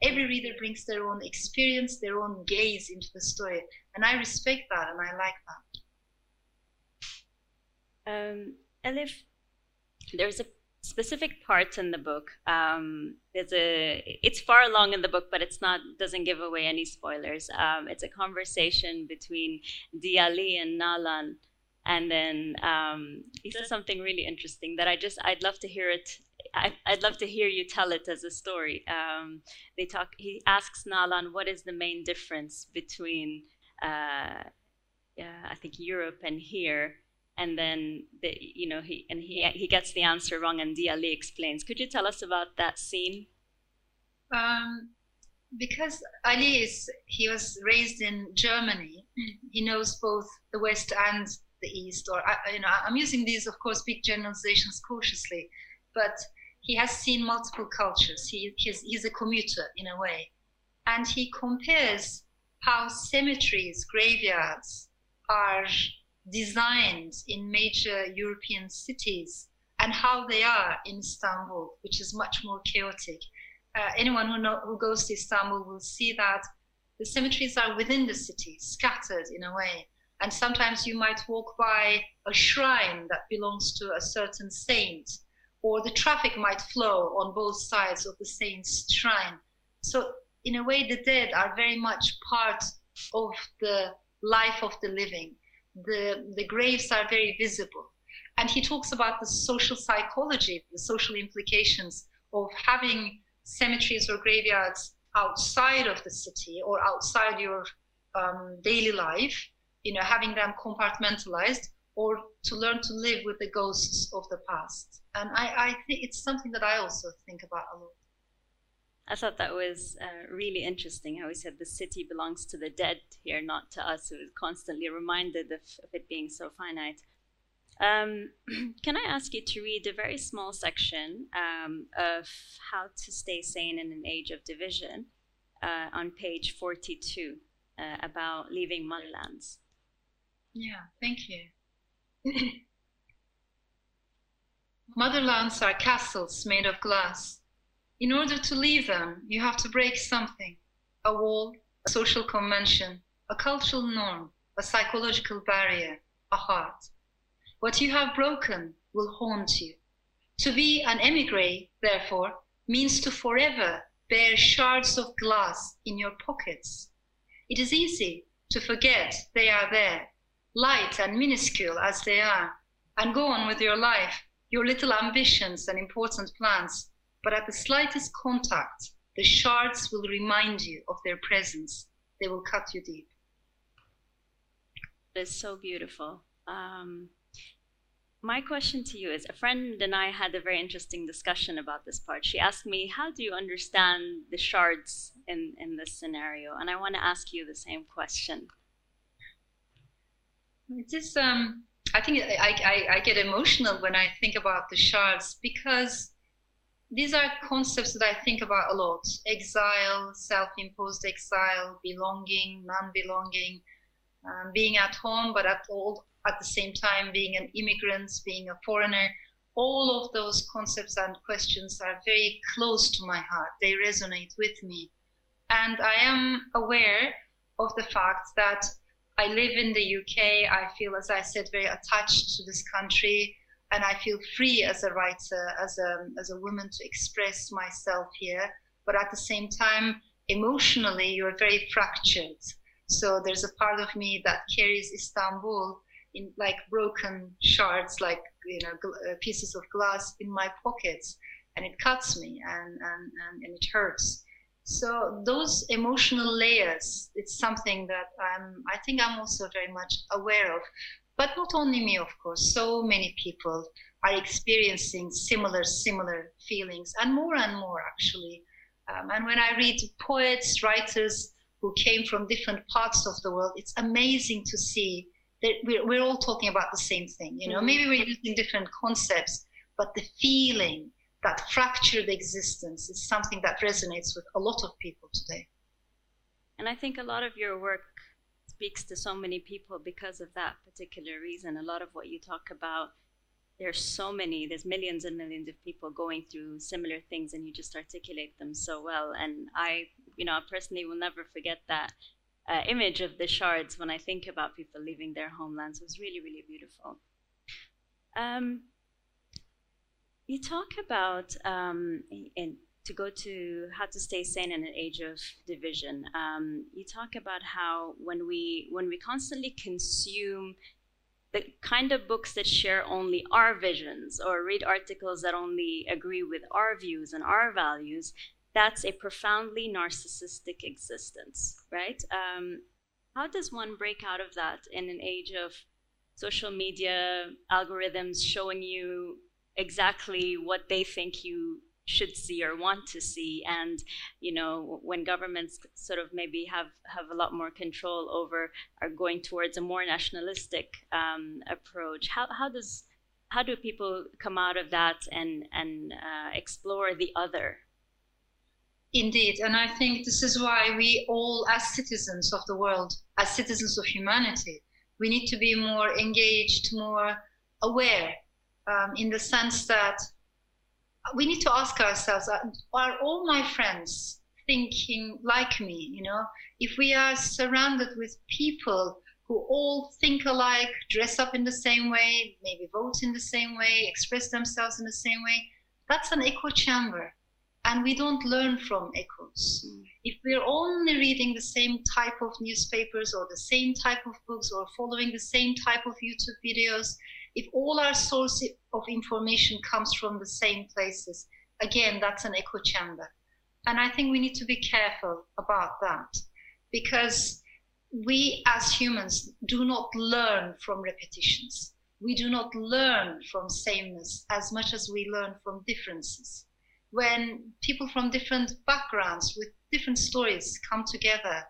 Every reader brings their own experience, their own gaze into the story. And I respect that and I like
that. Um, Elif, there's a specific parts in the book. Um, there's a it's far along in the book, but it's not doesn't give away any spoilers. Um, it's a conversation between Diali and Nalan, and then um, he says something really interesting that I just I'd love to hear it. I, would love to hear you tell it as a story. Um, they talk. He asks Nalan what is the main difference between uh, I think Europe and here and then the, you know he and he he gets the answer wrong and Dia Ali explains. Could you tell us about that scene?
Um, because Ali is he was raised in Germany. [CLEARS THROAT] He knows both the west and the east or you know I'm using these of course big generalizations cautiously but he has seen multiple cultures. He he's, he's a commuter in a way. And he compares how cemeteries graveyards are designed in major European cities and how they are in Istanbul, which is much more chaotic. Uh, anyone who, know, who goes to Istanbul will see that the cemeteries are within the city, scattered in a way. And sometimes you might walk by a shrine that belongs to a certain saint, or the traffic might flow on both sides of the saint's shrine. So, in a way, the dead are very much part of the life of the living the, the graves are very visible. And he talks about the social psychology, the social implications of having cemeteries or graveyards outside of the city or outside your um, daily life, you know, having them compartmentalized or to learn to live with the ghosts of the past. And I, I think it's something that I also think about a lot.
I thought that was uh, really interesting how he said the city belongs to the dead here, not to us. It was constantly reminded of, of it being so finite. Um, [CLEARS THROAT] can I ask you to read a very small section um, of How to Stay Sane in an Age of Division uh, on page 42 uh, about leaving motherlands?
Yeah, thank you. [LAUGHS] motherlands are castles made of glass in order to leave them, you have to break something a wall, a social convention, a cultural norm, a psychological barrier, a heart. What you have broken will haunt you. To be an emigre, therefore, means to forever bear shards of glass in your pockets. It is easy to forget they are there, light and minuscule as they are, and go on with your life, your little ambitions and important plans but at the slightest contact, the shards will remind you of their presence. They will cut you deep.
It's so beautiful. Um, my question to you is a friend and I had a very interesting discussion about this part. She asked me, How do you understand the shards in, in this scenario? And I want to ask you the same question.
It is, um, I think I, I, I get emotional when I think about the shards because these are concepts that I think about a lot exile, self imposed exile, belonging, non belonging, um, being at home, but at, all, at the same time being an immigrant, being a foreigner. All of those concepts and questions are very close to my heart. They resonate with me. And I am aware of the fact that I live in the UK. I feel, as I said, very attached to this country and I feel free as a writer, as a as a woman to express myself here. But at the same time, emotionally, you're very fractured. So there's a part of me that carries Istanbul in like broken shards, like you know uh, pieces of glass in my pockets, and it cuts me and and and, and it hurts. So those emotional layers, it's something that I'm, I think I'm also very much aware of. But not only me, of course, so many people are experiencing similar, similar feelings, and more and more actually. Um, and when I read poets, writers who came from different parts of the world, it's amazing to see that we're, we're all talking about the same thing. You know, mm-hmm. maybe we're using different concepts, but the feeling, that fractured existence is something that resonates with a lot of people today.
And I think a lot of your work speaks to so many people because of that particular reason. A lot of what you talk about, there's so many, there's millions and millions of people going through similar things, and you just articulate them so well. And I, you know, I personally will never forget that uh, image of the shards when I think about people leaving their homelands. It was really, really beautiful. Um, you talk about um, in, to go to how to stay sane in an age of division. Um, you talk about how when we when we constantly consume the kind of books that share only our visions or read articles that only agree with our views and our values, that's a profoundly narcissistic existence, right? Um, how does one break out of that in an age of social media algorithms showing you exactly what they think you should see or want to see. And you know when governments sort of maybe have have a lot more control over are going towards a more nationalistic um, approach how, how does how do people come out of that and and uh, explore the other?
Indeed. And i think this is why we all as citizens of the world as citizens of humanity we need to be more engaged more aware um, in the sense that we need to ask ourselves uh, are all my friends thinking like me you know? If we are surrounded with people who all think alike dress up in the same way maybe vote in the same way express themselves in the same way that's an echo chamber and we don't learn from echoes mm. if we're only reading the same type of newspapers or the same type of books or following the same type of youtube videos if all our source of information comes from the same places, again, that's an echo chamber. And I think we need to be careful about that because we as humans do not learn from repetitions. We do not learn from sameness as much as we learn from differences. When people from different backgrounds with different stories come together,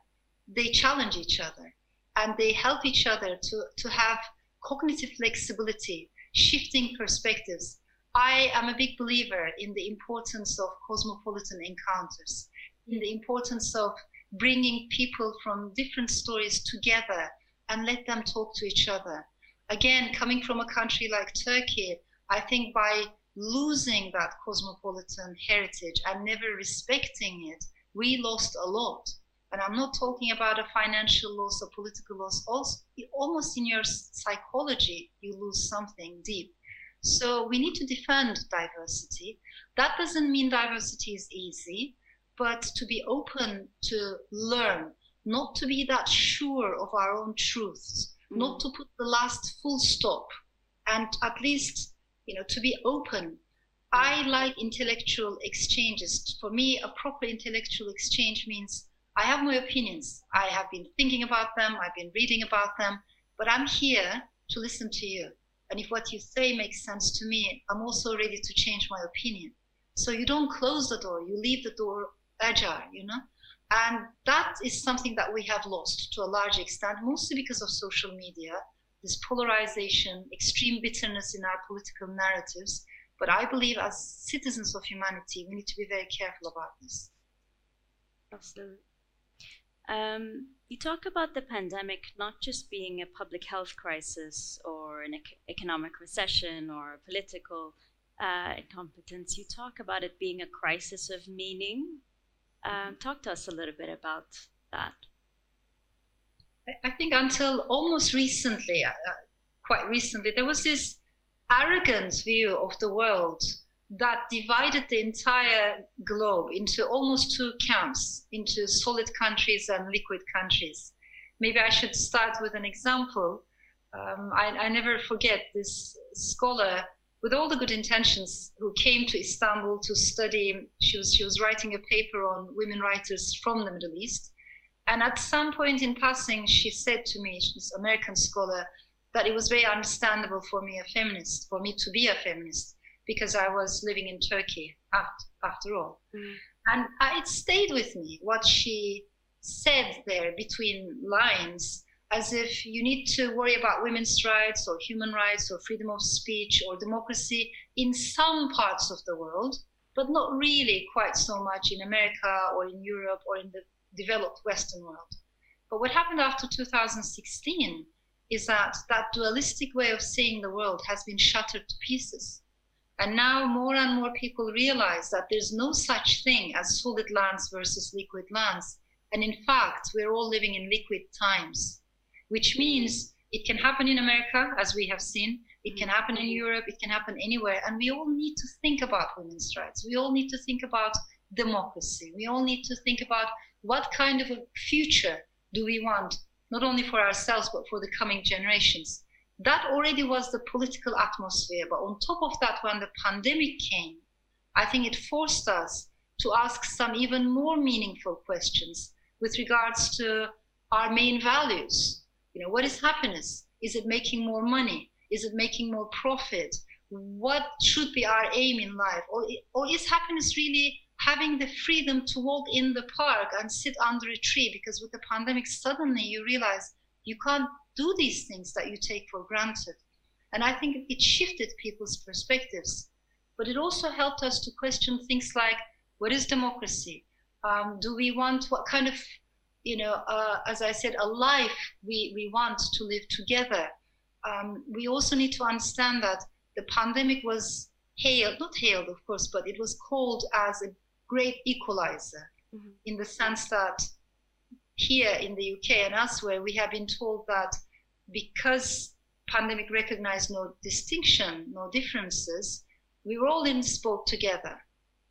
they challenge each other and they help each other to, to have cognitive flexibility, shifting perspectives. I am a big believer in the importance of cosmopolitan encounters, in the importance of bringing people from different stories together and let them talk to each other. Again, coming from a country like Turkey, I think by losing that cosmopolitan heritage and never respecting it, we lost a lot. And I'm not talking about a financial loss or political loss. Also, almost in your psychology, you lose something deep. So we need to defend diversity. That doesn't mean diversity is easy, but to be open to learn, not to be that sure of our own truths, mm. not to put the last full stop, and at least you know to be open. I like intellectual exchanges. For me, a proper intellectual exchange means I have my opinions. I have been thinking about them, I've been reading about them, but I'm here to listen to you. And if what you say makes sense to me, I'm also ready to change my opinion. So you don't close the door, you leave the door agile, you know? And that is something that we have lost to a large extent, mostly because of social media, this polarization, extreme bitterness in our political narratives. But I believe as citizens of humanity, we need to be very careful about this.
Absolutely. Um, you talk about the pandemic not just being a public health crisis or an ec- economic recession or a political uh, incompetence. You talk about it being a crisis of meaning. Um, talk to us a little bit about that.
I think until almost recently, uh, quite recently, there was this arrogant view of the world that divided the entire globe into almost two camps, into solid countries and liquid countries. Maybe I should start with an example. Um, I, I, never forget this scholar with all the good intentions who came to Istanbul to study. She was, she was writing a paper on women writers from the Middle East. And at some point in passing, she said to me, this American scholar, that it was very understandable for me, a feminist, for me to be a feminist because I was living in Turkey after, after all. Mm. And I, it stayed with me what she said there between lines as if you need to worry about women's rights or human rights or freedom of speech or democracy in some parts of the world, but not really quite so much in America or in Europe or in the developed Western world. But what happened after 2016 is that that dualistic way of seeing the world has been shattered to pieces. And now more and more people realize that there's no such thing as solid lands versus liquid lands. And in fact, we're all living in liquid times, which means it can happen in America, as we have seen. It can happen in mm-hmm. Europe. It can happen anywhere. And we all need to think about women's rights. We all need to think about democracy. We all need to think about what kind of a future do we want, not only for ourselves, but for the coming generations. That already was the political atmosphere. But on top of that, when the pandemic came, I think it forced us to ask some even more meaningful questions with regards to our main values. You know, what is happiness? Is it making more money? Is it making more profit? What should be our aim in life? Or, or is happiness really having the freedom to walk in the park and sit under a tree? Because with the pandemic, suddenly you realize you can't do these things that you take for granted. And I think it shifted people's perspectives. But it also helped us to question things like what is democracy? Um, do we want what kind of, you know, uh, as I said, a life we, we want to live together? Um, we also need to understand that the pandemic was hailed, not hailed, of course, but it was called as a great equalizer mm-hmm. in the sense that here in the UK and elsewhere, we have been told that because pandemic recognized no distinction, no differences, we were all in this boat together.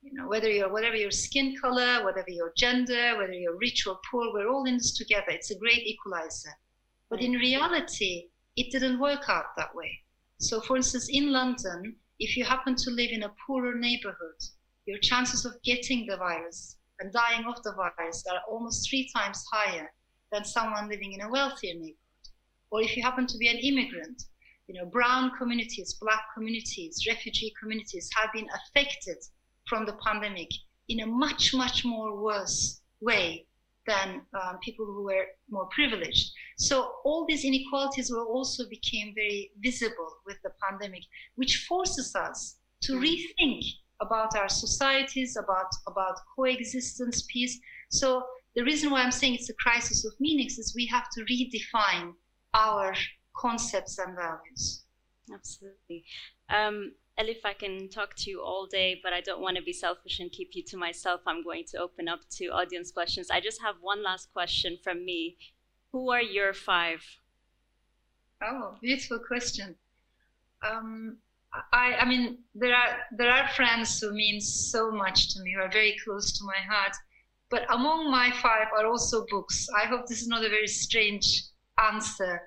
You know, whether you're whatever your skin color, whatever your gender, whether you're rich or poor, we're all in this together. It's a great equalizer. But in reality, it didn't work out that way. So, for instance, in London, if you happen to live in a poorer neighborhood, your chances of getting the virus and dying of the virus are almost three times higher than someone living in a wealthier neighborhood or if you happen to be an immigrant, you know, brown communities, black communities, refugee communities have been affected from the pandemic in a much, much more worse way than um, people who were more privileged. So all these inequalities will also became very visible with the pandemic, which forces us to mm. rethink about our societies, about, about coexistence, peace. So the reason why I'm saying it's a crisis of meanings is we have to redefine our concepts and values.
Absolutely. Um, Elif, I can talk to you all day, but I don't want to be selfish and keep you to myself. I'm going to open up to audience questions. I just have one last question from me. Who are your five?
Oh, beautiful question. Um, I, I mean, there are there are friends who mean so much to me, who are very close to my heart. But among my five are also books. I hope this is not a very strange answer.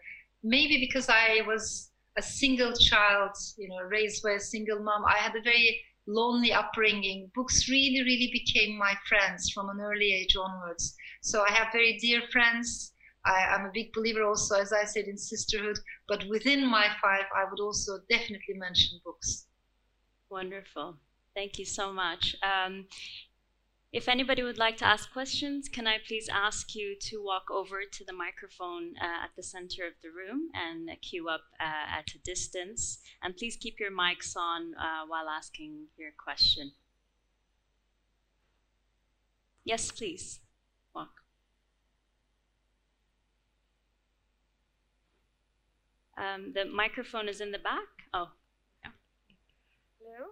Maybe because I was a single child, you know, raised by a single mom, I had a very lonely upbringing. Books really, really became my friends from an early age onwards. So I have very dear friends. I, am a big believer also, as I said, in sisterhood. But within my five, I would also definitely mention books.
Wonderful. Thank you so much. Um, if anybody would like to ask questions, can I please ask you to walk over to the microphone uh, at the center of the room and queue up uh, at a distance? And please keep your mics on uh, while asking your question. Yes, please. Walk. Um, the microphone is in the back. Oh,
yeah. Hello.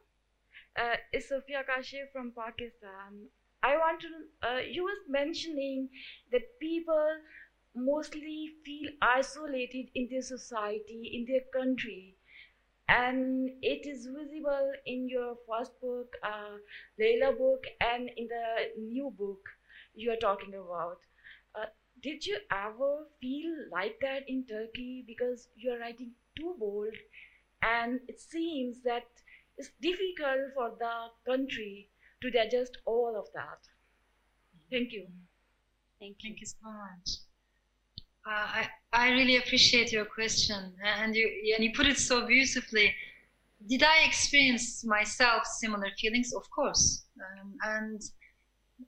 Uh, it's Sophia Kashi from Pakistan. I want to, uh, you was mentioning that people mostly feel isolated in their society, in their country. And it is visible in your first book, uh, Layla book, and in the new book you are talking about. Did you ever feel like that in Turkey? Because you are writing too bold, and it seems that it's difficult for the country to digest all of that. Thank you.
Thank you. Thank you so much. Uh, I, I really appreciate your question, and you and you put it so beautifully. Did I experience myself similar feelings? Of course, um, and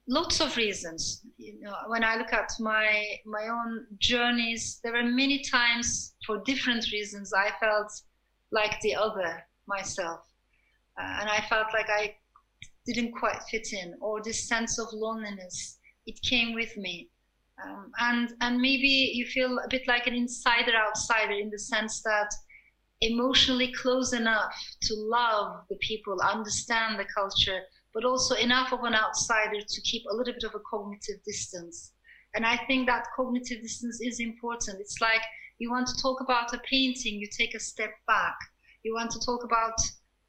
lots of reasons. You know, when I look at my my own journeys, there were many times for different reasons I felt like the other myself, uh, and I felt like I didn't quite fit in, or this sense of loneliness. It came with me, um, and and maybe you feel a bit like an insider outsider in the sense that emotionally close enough to love the people, understand the culture, but also enough of an outsider to keep a little bit of a cognitive distance. And I think that cognitive distance is important. It's like you want to talk about a painting, you take a step back. You want to talk about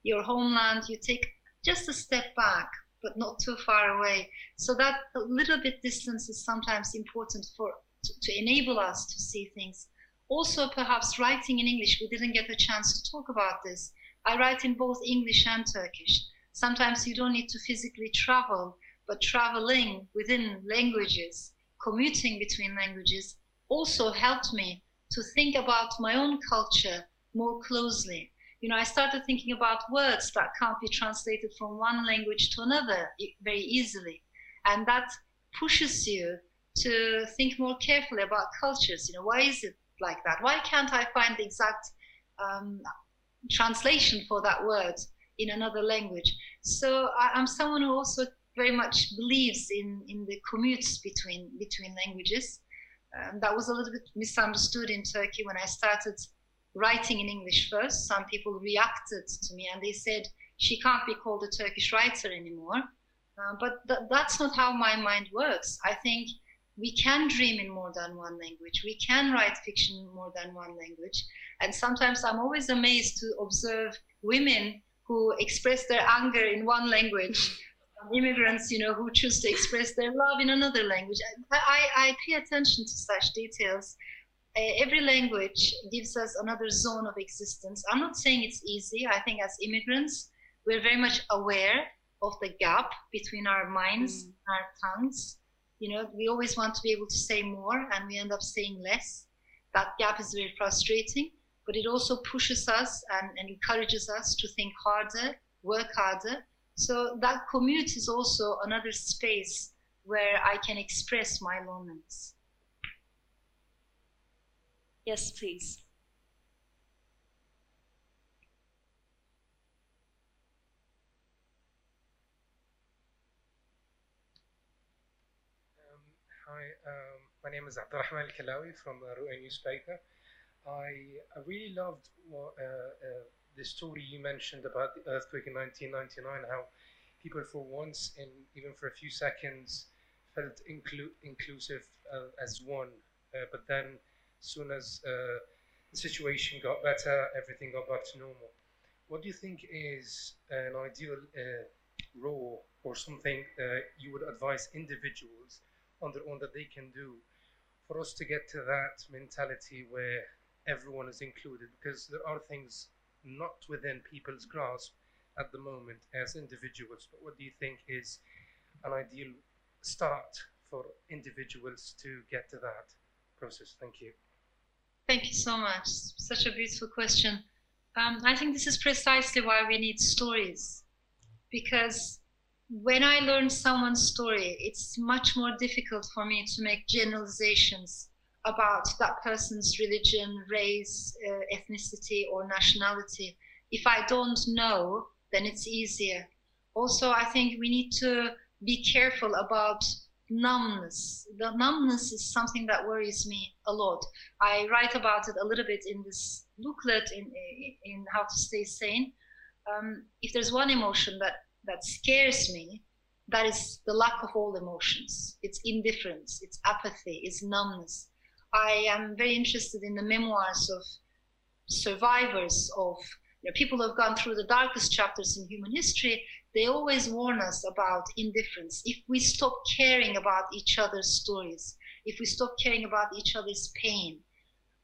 your homeland, you take just a step back, but not too far away. So that little bit distance is sometimes important for to, to enable us to see things. Also, perhaps writing in English, we didn't get a chance to talk about this. I write in both English and Turkish. Sometimes you don't need to physically travel, but traveling within languages, commuting between languages, also helped me to think about my own culture more closely. You know, I started thinking about words that can't be translated from one language to another very easily. And that pushes you to think more carefully about cultures. You know, why is it like that? Why can't I find the exact um, translation for that word in another language? So I, am someone who also very much believes in, in the commutes between between languages. Um, that was a little bit misunderstood in Turkey when I started writing in English first. Some people reacted to me and they said she can't be called a Turkish writer anymore. Uh, but th- that's not how my mind works. I think we can dream in more than one language. We can write fiction in more than one language. And sometimes I'm always amazed to observe women who express their anger in one language, immigrants, you know, who choose to express their love in another language. I, I, I pay attention to such details. Uh, every language gives us another zone of existence. I'm not saying it's easy. I think as immigrants, we're very much aware of the gap between our minds mm. and our tongues you know, we always want to be able to say more and we end up saying less. That gap is very frustrating, but it also pushes us and, and encourages us to think harder, work harder. So that commute is also another space where I can express my loneliness.
Yes, please.
Hi, um, my name is Abdurrahman Al Kalawi from uh, Ru'ya newspaper. I, I really loved uh, uh, the story you mentioned about the earthquake in 1999, how people for once and even for a few seconds felt inclu- inclusive uh, as one. Uh, but then, as soon as uh, the situation got better, everything got back to normal. What do you think is an ideal role or something you would advise individuals? on their own that they can do for us to get to that mentality where everyone is included because there are things not within people's grasp at the moment as individuals. But what do you think is an ideal start for individuals to get to that process? Thank you.
Thank you so much. Such a beautiful question. Um, i think this is precisely why we need stories because when I learn someone's story, it's much more difficult for me to make generalizations about that person's religion, race, uh, ethnicity, or nationality. If I don't know, then it's easier. Also, I think we need to be careful about numbness. The numbness is something that worries me a lot. I write about it a little bit in this booklet in, in How to Stay Sane. Um, if there's one emotion that that scares me, that is the lack of all emotions. It's indifference, it's apathy, it's numbness. I am very interested in the memoirs of survivors of you know, people who have gone through the darkest chapters in human history. They always warn us about indifference. If we stop caring about each other's stories, if we stop caring about each other's pain,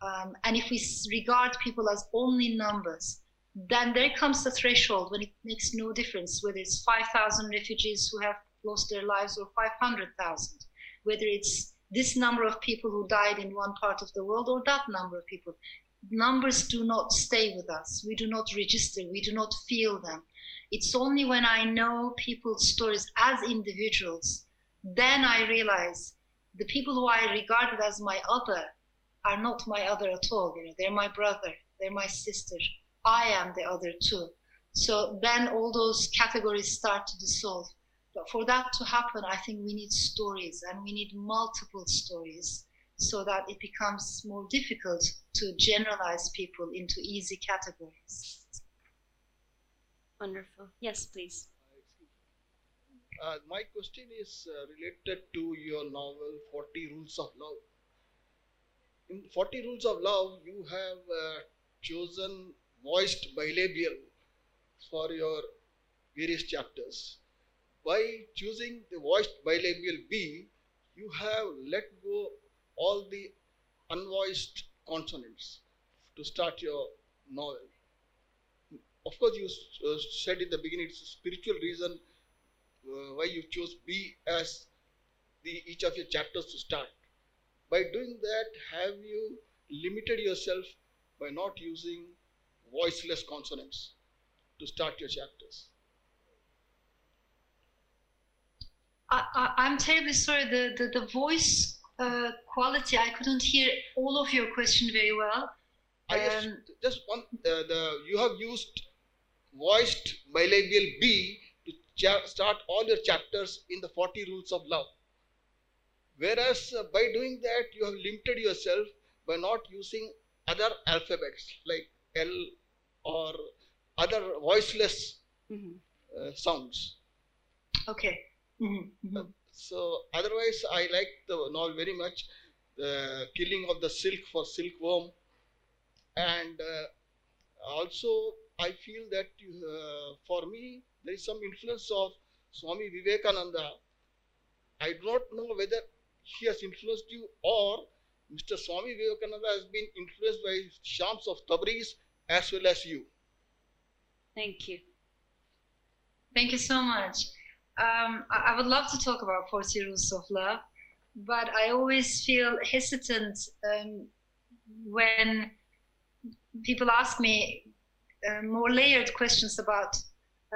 um, and if we regard people as only numbers, then there comes the threshold when it makes no difference whether it's 5,000 refugees who have lost their lives or 500,000, whether it's this number of people who died in one part of the world or that number of people. Numbers do not stay with us. We do not register. We do not feel them. It's only when I know people's stories as individuals then I realize the people who I regarded as my other are not my other at all. You know, they're my brother, they're my sister. I am the other too. So then all those categories start to dissolve. But for that to happen, I think we need stories and we need multiple stories so that it becomes more difficult to generalize people into easy categories.
Wonderful. Yes, please.
Uh, my question is uh, related to your novel 40 Rules of Love. In 40 Rules of Love, you have uh, chosen voiced bilabial for your various chapters. By choosing the voiced bilabial B, you have let go all the unvoiced consonants to start your novel. Of course, you uh, said in the beginning it's a spiritual reason uh, why you chose B as the each of your chapters to start. By doing that, have you limited yourself by not using voiceless consonants to start your chapters?
I, am terribly sorry. The, the, the voice uh, quality, I couldn't hear all of your question very well.
I just, um, just one, uh, the, you have used voiced bilabial B cha- start all your chapters in the 40 rules of love. Whereas uh, by doing that, you have limited yourself by not using other alphabets like L or other voiceless mm-hmm. uh, sounds.
Okay. Mm-hmm. Mm-hmm. Uh,
so otherwise, I like the novel very much. The killing of the silk for silkworm, and uh, also I feel that uh, for me there is some influence of Swami Vivekananda. I do not know whether he has influenced you or Mr. Swami Vivekananda has been influenced by Shams of Tabriz as well as you.
Thank you.
Thank you so much. Um, I, would love to talk about 40 Rules of Love, but I always feel hesitant um, when people ask me uh, more layered questions about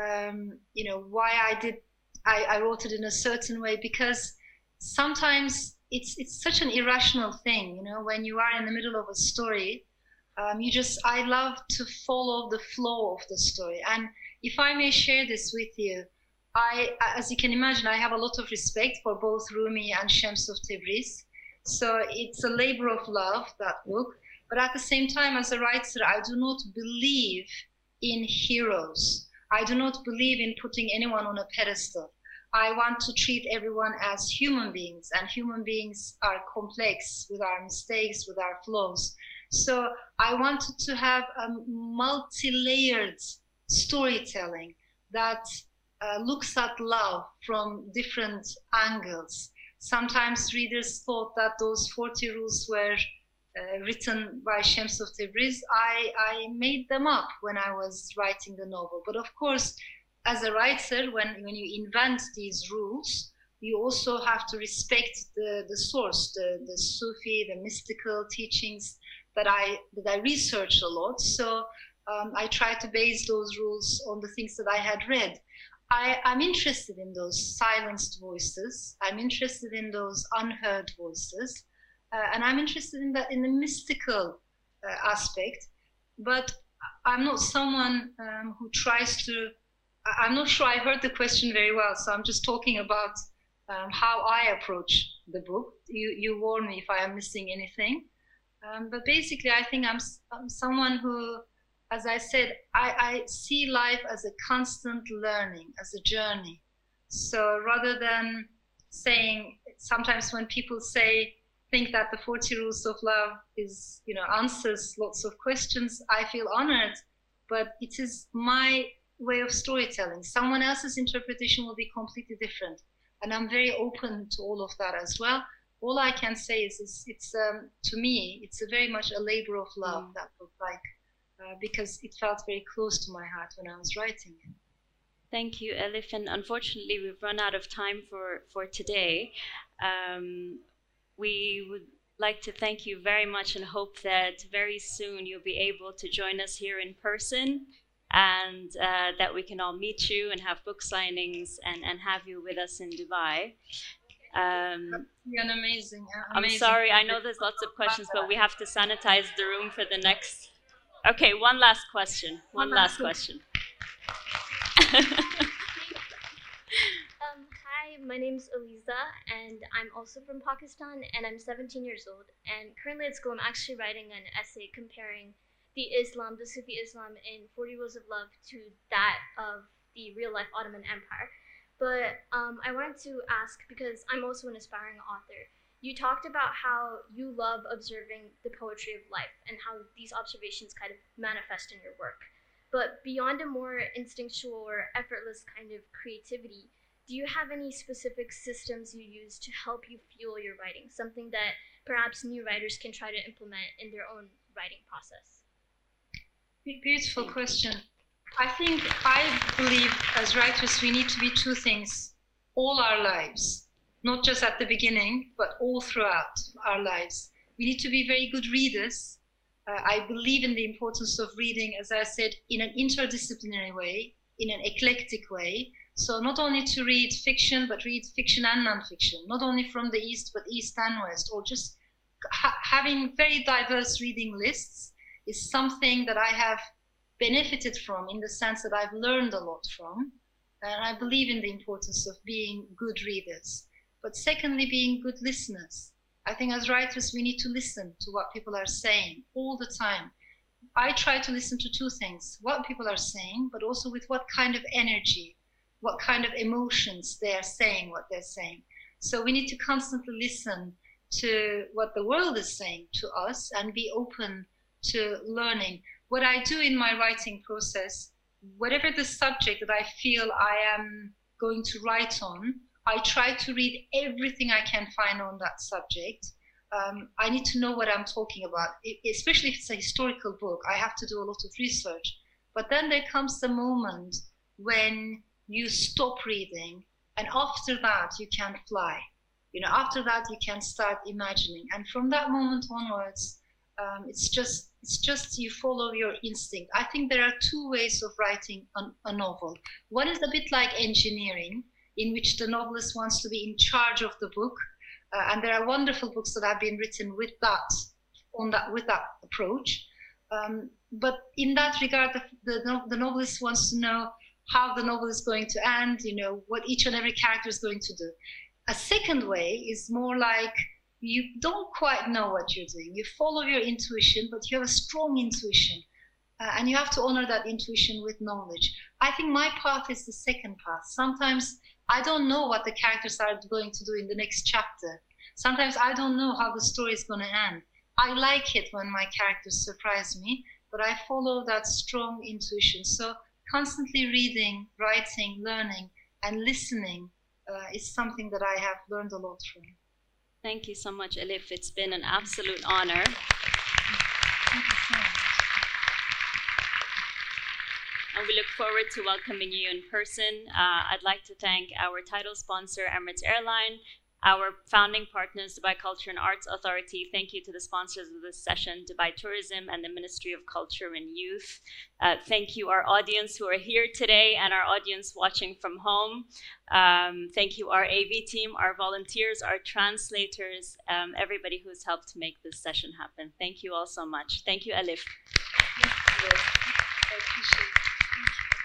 um, you know why I did I, I, wrote it in a certain way because sometimes it's it's such an irrational thing you know when you are in the middle of a story um, you just I love to follow the flow of the story. And if I may share this with you I as you can imagine I have a lot of respect for both Rumi and Shams of Tabriz so it's a labor of love that book but at the same time as a writer I do not believe in heroes I do not believe in putting anyone on a pedestal. I want to treat everyone as human beings, and human beings are complex with our mistakes, with our flaws. So I wanted to have a multi layered storytelling that uh, looks at love from different angles. Sometimes readers thought that those 40 rules were uh, written by Shams of Tabriz, I, I made them up when I was writing the novel. But of course, as a writer, when, when you invent these rules, you also have to respect the, the source, the, the Sufi, the mystical teachings that I, that I research a lot. So um, I try to base those rules on the things that I had read. I, am interested in those silenced voices. I'm interested in those unheard voices uh, and I'm interested in that in the mystical uh, aspect. But I'm not someone um, who tries to. I'm not sure I heard the question very well, so I'm just talking about um, how I approach the book. You you warn me if I am missing anything. Um, but basically, I think I'm, I'm, someone who, as I said, I, I see life as a constant learning, as a journey. So rather than saying, sometimes when people say, think that the 40 rules of love is you know answers lots of questions i feel honored. But it is my way of storytelling. Someone else's interpretation will be completely different. And i'm very open to all of that as well. All i can say is, is it's um, to me it's a very much a labor of love mm. that book like uh, because it felt very close to my heart when i was writing it
Thank you, Elif. And unfortunately, we've run out of time for, for today. Um, we would like to thank you very much and hope that very soon you'll be able to join us here in person and uh, that we can all meet you and have book signings and, and have you with us in Dubai. Um,
an amazing,
I'm sorry, I know there's lots of questions, but we have to sanitize the room for the next. Okay, one last question. One, last question. [LAUGHS]
Um, hi, my name's Eliza, and I'm also from Pakistan, and I'm 17 years old. And currently at school, I'm actually writing an essay comparing the Islam, the Sufi Islam in 40 Rules of Love to that of the real life Ottoman Empire. But um, I wanted to ask because I'm also an aspiring author. You talked about how you love observing the poetry of life and how these observations kind of manifest in your work. But beyond a more instinctual or effortless kind of creativity, do you have any specific systems you use to help you fuel your writing? Something that perhaps new writers can try to implement in their own writing process?
Beautiful question. I think I believe as writers we need to be two things all our lives, not just at the beginning, but all throughout our lives. We need to be very good readers. Uh, I believe in the importance of reading, as I said, in an interdisciplinary way, in an eclectic way, so not only to read fiction, but read fiction and nonfiction, not only from the East, but East and West, or just ha- having very diverse reading lists is something that I have benefited from in the sense that I've learned a lot from. And I believe in the importance of being good readers. But secondly, being good listeners. I think as writers, we need to listen to what people are saying all the time. I try to listen to two things what people are saying, but also with what kind of energy what kind of emotions they are saying what they're saying. So we need to constantly listen to what the world is saying to us and be open to learning. What I do in my writing process, whatever the subject that I feel I am going to write on, I try to read everything I can find on that subject. Um, I need to know what I'm talking about, especially if it's a historical book. I have to do a lot of research. But then there comes the moment when you stop reading and after that you can fly you know after that you can start imagining and from that moment onwards um, it's just it's just you follow your instinct i think there are two ways of writing a, a novel one is a bit like engineering in which the novelist wants to be in charge of the book uh, and there are wonderful books that have been written with that on that with that approach um, but in that regard the, the, the novelist wants to know how the novel is going to end, you know, what each and every character is going to do. A second way is more like you don't quite know what you're doing. You follow your intuition, but you have a strong intuition. Uh, and you have to honor that intuition with knowledge. I think my path is the second path. Sometimes I don't know what the characters are going to do in the next chapter. Sometimes I don't know how the story is going to end. I like it when my characters surprise me, but I follow that strong intuition. So constantly reading, writing, learning, and listening uh, is something that I have learned a lot from.
Thank you so much, Elif. It's been an absolute honor. And we look forward to welcoming you in person. Uh, I'd like to thank our title sponsor, Emirates Airline, our founding partners, Dubai Culture and Arts Authority. Thank you to the sponsors of this session, Dubai Tourism and the Ministry of Culture and Youth. Uh, thank you, our audience who are here today and our audience watching from home. Um, thank you, our AV team, our volunteers, our translators, um, everybody who's helped make this session happen. Thank you all so much. Thank you, Elif.
Yes, yes. Appreciate it.